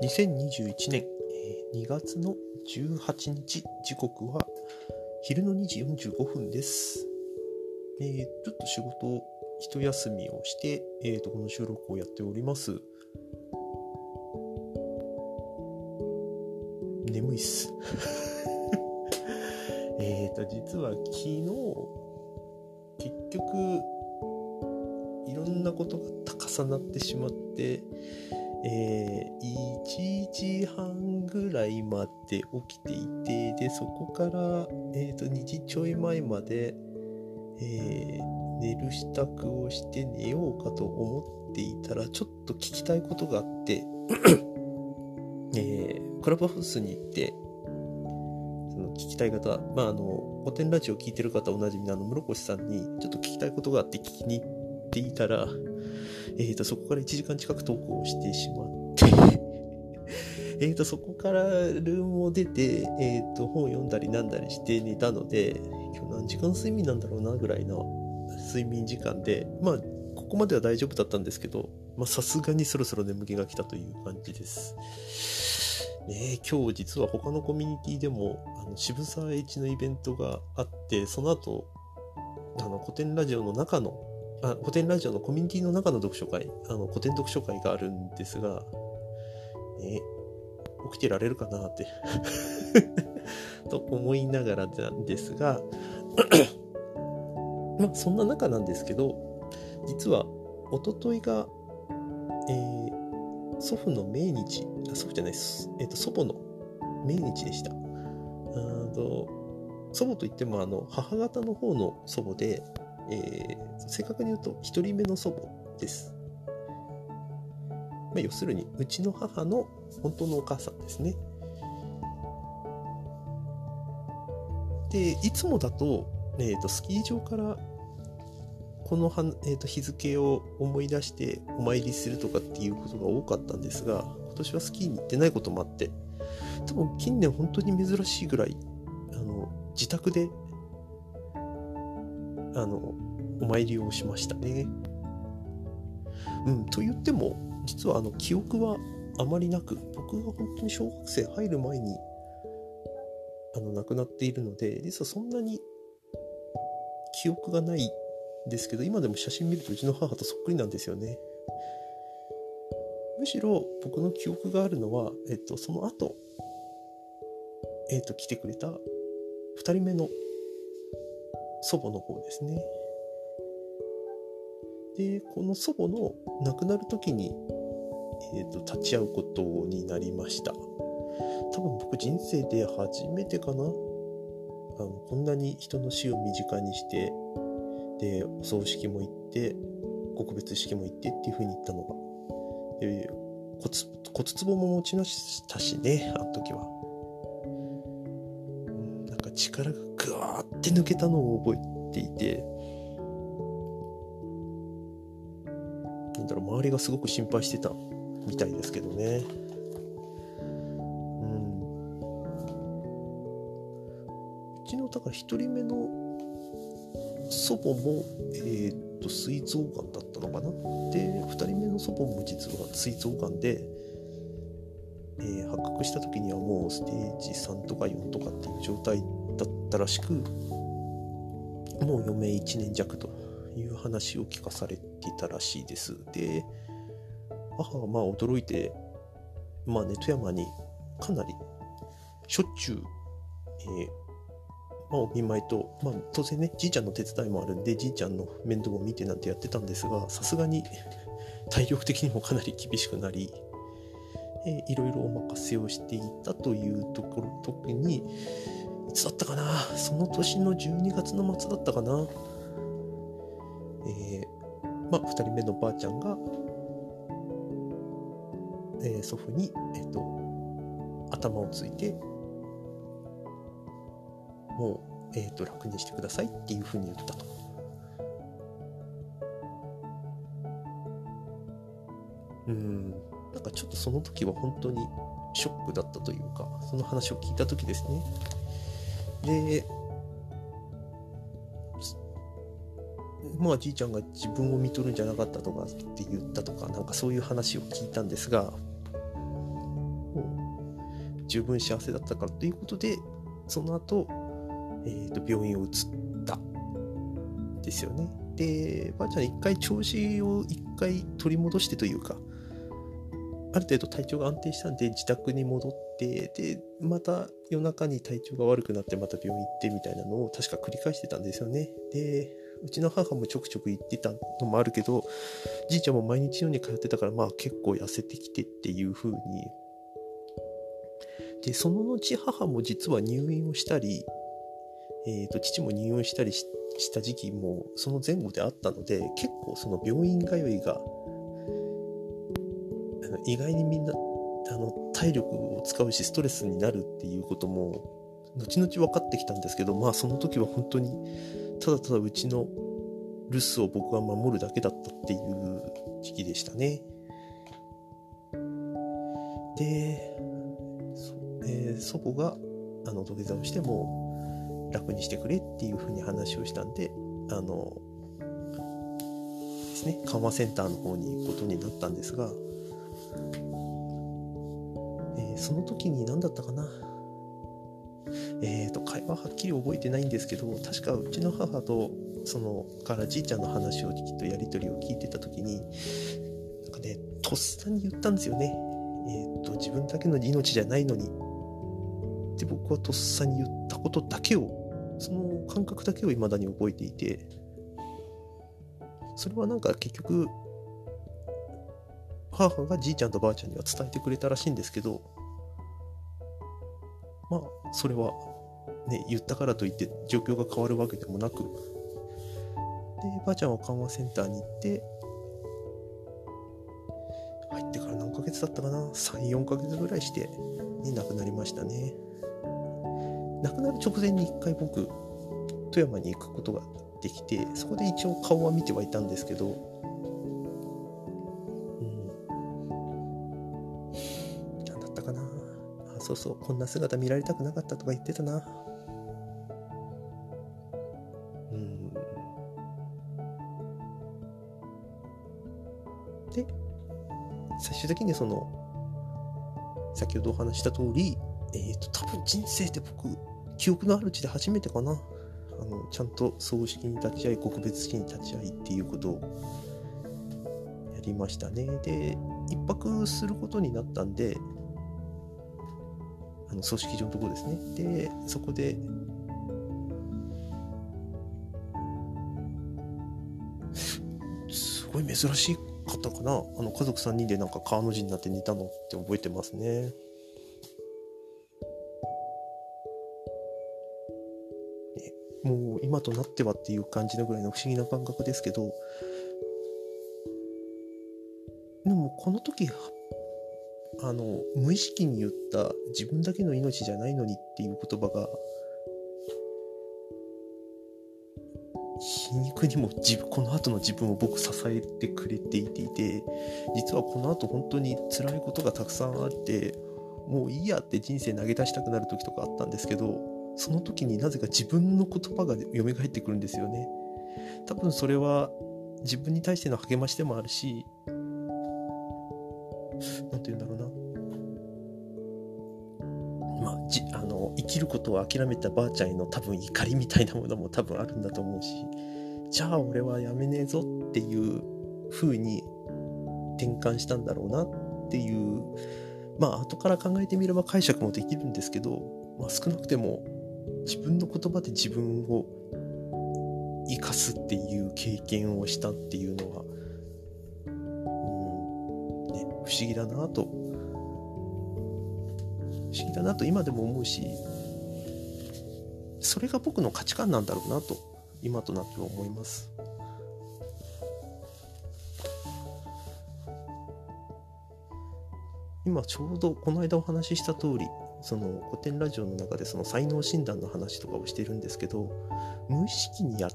2021年2月の18日、時刻は昼の2時45分です。えーちょっと仕事を一休みをして、えーと、この収録をやっております。眠いっす。えっと、実は昨日、結局、いろんなことが重なってしまって、えー1時半ぐらいまで起きていて、で、そこから、えっ、と、2時ちょい前まで、えー寝る支度をして寝ようかと思っていたら、ちょっと聞きたいことがあって、えークラブハウスに行って、その聞きたい方、まあ、あの、古典ラジオを聞いてる方おなじみのあの、室越さんに、ちょっと聞きたいことがあって聞きに行っていたら、えーと、そこから1時間近く投稿してしまって、えーと、そこからルームを出て、えーと、本を読んだりなんだりして寝たので、今日何時間睡眠なんだろうなぐらいの睡眠時間で、まあ、ここまでは大丈夫だったんですけど、ま、さすがにそろそろ眠気が来たという感じです。ね今日実は他のコミュニティでも、あの渋沢栄一のイベントがあって、その後、あの古典ラジオの中のあ古典ラジオのコミュニティの中の読書会、あの古典読書会があるんですが、ね、起きてられるかなって と思いながらなんですが、まあそんな中なんですけど、実は一昨日が、えー祖父の命日、あ祖父じゃないです、えっ、と祖母の命日でした。あの祖母といってもあの母方の方の祖母で、えー正確に言うと1人目の祖母です。まあ、要するにうちの母の本当のお母さんですね。でいつもだと,、えーとスキー場からこのは、えーと日付を思い出してお参りするとかっていうことが多かったんですが今年はスキーに行ってないこともあって多分近年本当に珍しいぐらいあの自宅であのお参りをしましたね。うん、と言っても実はあの記憶はあまりなく僕が本当に小学生入る前にあの亡くなっているので実はそんなに記憶がないですけど今でも写真見るとうちの母とそっくりなんですよね。むしろ僕の記憶があるのは、えっと、その後、えっと、来てくれた2人目の祖母の方ですね。で、この祖母の亡くなる時に、えっと、立ち会うことになりました。多分僕人生で初めてかなあのこんなに人の死を身近にして、で、お葬式も行って、告別式も行ってっていう風に言ったのが。で骨骨壺も持ちましたしね、あの時は。うんなんか力がぐわーって抜けたのを覚えていて、なんだろう、周りがすごく心配してたみたいですけどね。うん。うちの、だから一人目の祖母も、えーっと、膵臓がんだったのかなで、二人目の祖母も実は膵臓がんで、えー発覚した時にはもうステージ3とか4とかっていう状態だったらしく、もう余命1年弱という話を聞かされていたらしいです。で、母はまあ驚いて、まあね、富山にかなりしょっちゅう、えーまあ、お見舞いと、まあ、当然ね、じいちゃんの手伝いもあるんで、じいちゃんの面倒を見てなんてやってたんですが、さすがに体力的にもかなり厳しくなり、えーいろいろお任せをしていたというところ、特に、いつだったかな、その年の12月の末だったかな、えーまあ、2人目のばあちゃんが、えー祖父に、えっと頭をついてもう、えー、と楽にしてくださいっていうふうに言ったと。うんなんかちょっとその時は本当にショックだったというかその話を聞いた時ですね。でまあじいちゃんが自分を見とるんじゃなかったとかって言ったとかなんかそういう話を聞いたんですが十分幸せだったからということでその後、えー、と病院を移ったですよね。でばあちゃん一回調子を一回取り戻してというかある程度体調が安定したんで自宅に戻ってでまた夜中に体調が悪くなってまた病院行ってみたいなのを確か繰り返してたんですよね。でうちの母もちょくちょく行ってたのもあるけどじいちゃんも毎日のように通ってたからまあ結構痩せてきてっていう風に。でその後母も実は入院をしたり、えー、と父も入院したりした時期もその前後であったので結構その病院通いが意外にみんなあの体力を使うしストレスになるっていうことも後々分かってきたんですけどまあその時は本当にただただうちの留守を僕は守るだけだったっていう時期でしたね。で、えー、祖母があの土下座をしても楽にしてくれっていうふうに話をしたんであのですね緩和センターの方に行くことになったんですが、その時に何だったかな？えーと、会話はっきり覚えてないんですけど確かうちの母とそのからじいちゃんの話をきっとやり取りを聞いてた時になんかねとっさに言ったんですよね、えーと、自分だけの命じゃないのにって僕はとっさに言ったことだけをその感覚だけを未だに覚えていてそれはなんか結局母がじいちゃんとばあちゃんには伝えてくれたらしいんですけどまあそれはね言ったからといって状況が変わるわけでもなく。でばあちゃんは緩和センターに行って入ってから何ヶ月だったかな？34ヶ月ぐらいしてに亡くなりましたね。亡くなる直前に一回僕富山に行くことができてそこで一応顔は見てはいたんですけどそうそう、こんな姿見られたくなかったとか言ってたな。うん。で、最終的にその、先ほどお話した通り、えっ、ー、と、多分人生で僕、記憶のあるうちで初めてかな。あの、ちゃんと葬式に立ち会い、告別式に立ち会いっていうことをやりましたね。で、一泊することになったんで、あの組織上のところですね。で、そこで、すごい珍しかったかな。あの家族3人でなんか川の字になって寝たのって覚えてますね。もう今となってはっていう感じのぐらいの不思議な感覚ですけど、でもこの時あの無意識に言った自分だけの命じゃないのにっていう言葉が皮肉にも自分この後の自分を僕支えてくれていて実はこの後本当に辛いことがたくさんあってもういいやって人生投げ出したくなる時とかあったんですけどその時になぜか自分の言葉が蘇ってくるんですよね。多分それは自分に対しての励ましでもあるし何て言うんだろうきることを諦めたばあちゃんへの多分怒りみたいなものも多分あるんだと思うしじゃあ俺はやめねえぞっていう風に転換したんだろうなっていうまあ後から考えてみれば解釈もできるんですけど、まあ、少なくても自分の言葉で自分を生かすっていう経験をしたっていうのはうんね不思議だなと。不思議だなと今でも思うしそれが僕の価値観なんだろうなと今となっては思います今ちょうどこの間お話しした通りその古典ラジオの中でその才能診断の話とかをしてるんですけど無意識にや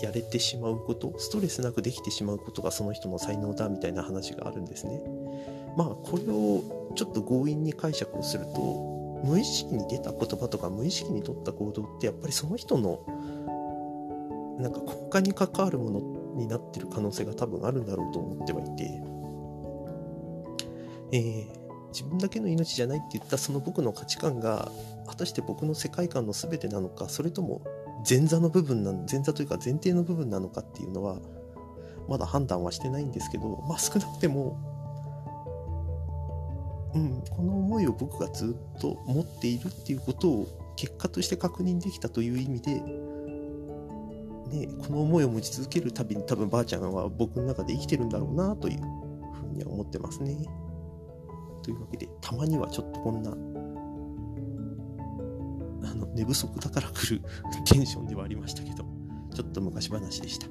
やれてしまうことストレスなくできてしまうことがその人の才能だみたいな話があるんですね。まあこれをちょっと強引に解釈をすると無意識に出た言葉とか無意識に取った行動ってやっぱりその人のなんか国家に関わるものになってる可能性が多分あるんだろうと思ってはいて、えー、自分だけの命じゃないって言ったその僕の価値観が果たして僕の世界観の全てなのかそれとも前座の部分なの前座というか前提の部分なのかっていうのはまだ判断はしてないんですけどまあ少なくてもうんこの思いを僕がずっと持っているっていうことを結果として確認できたという意味でね、この思いを持ち続けるたびに多分ばあちゃんは僕の中で生きてるんだろうなというふうには思ってますね。というわけでたまにはちょっとこんなあの寝不足だから来る テンションではありましたけどちょっと昔話でした。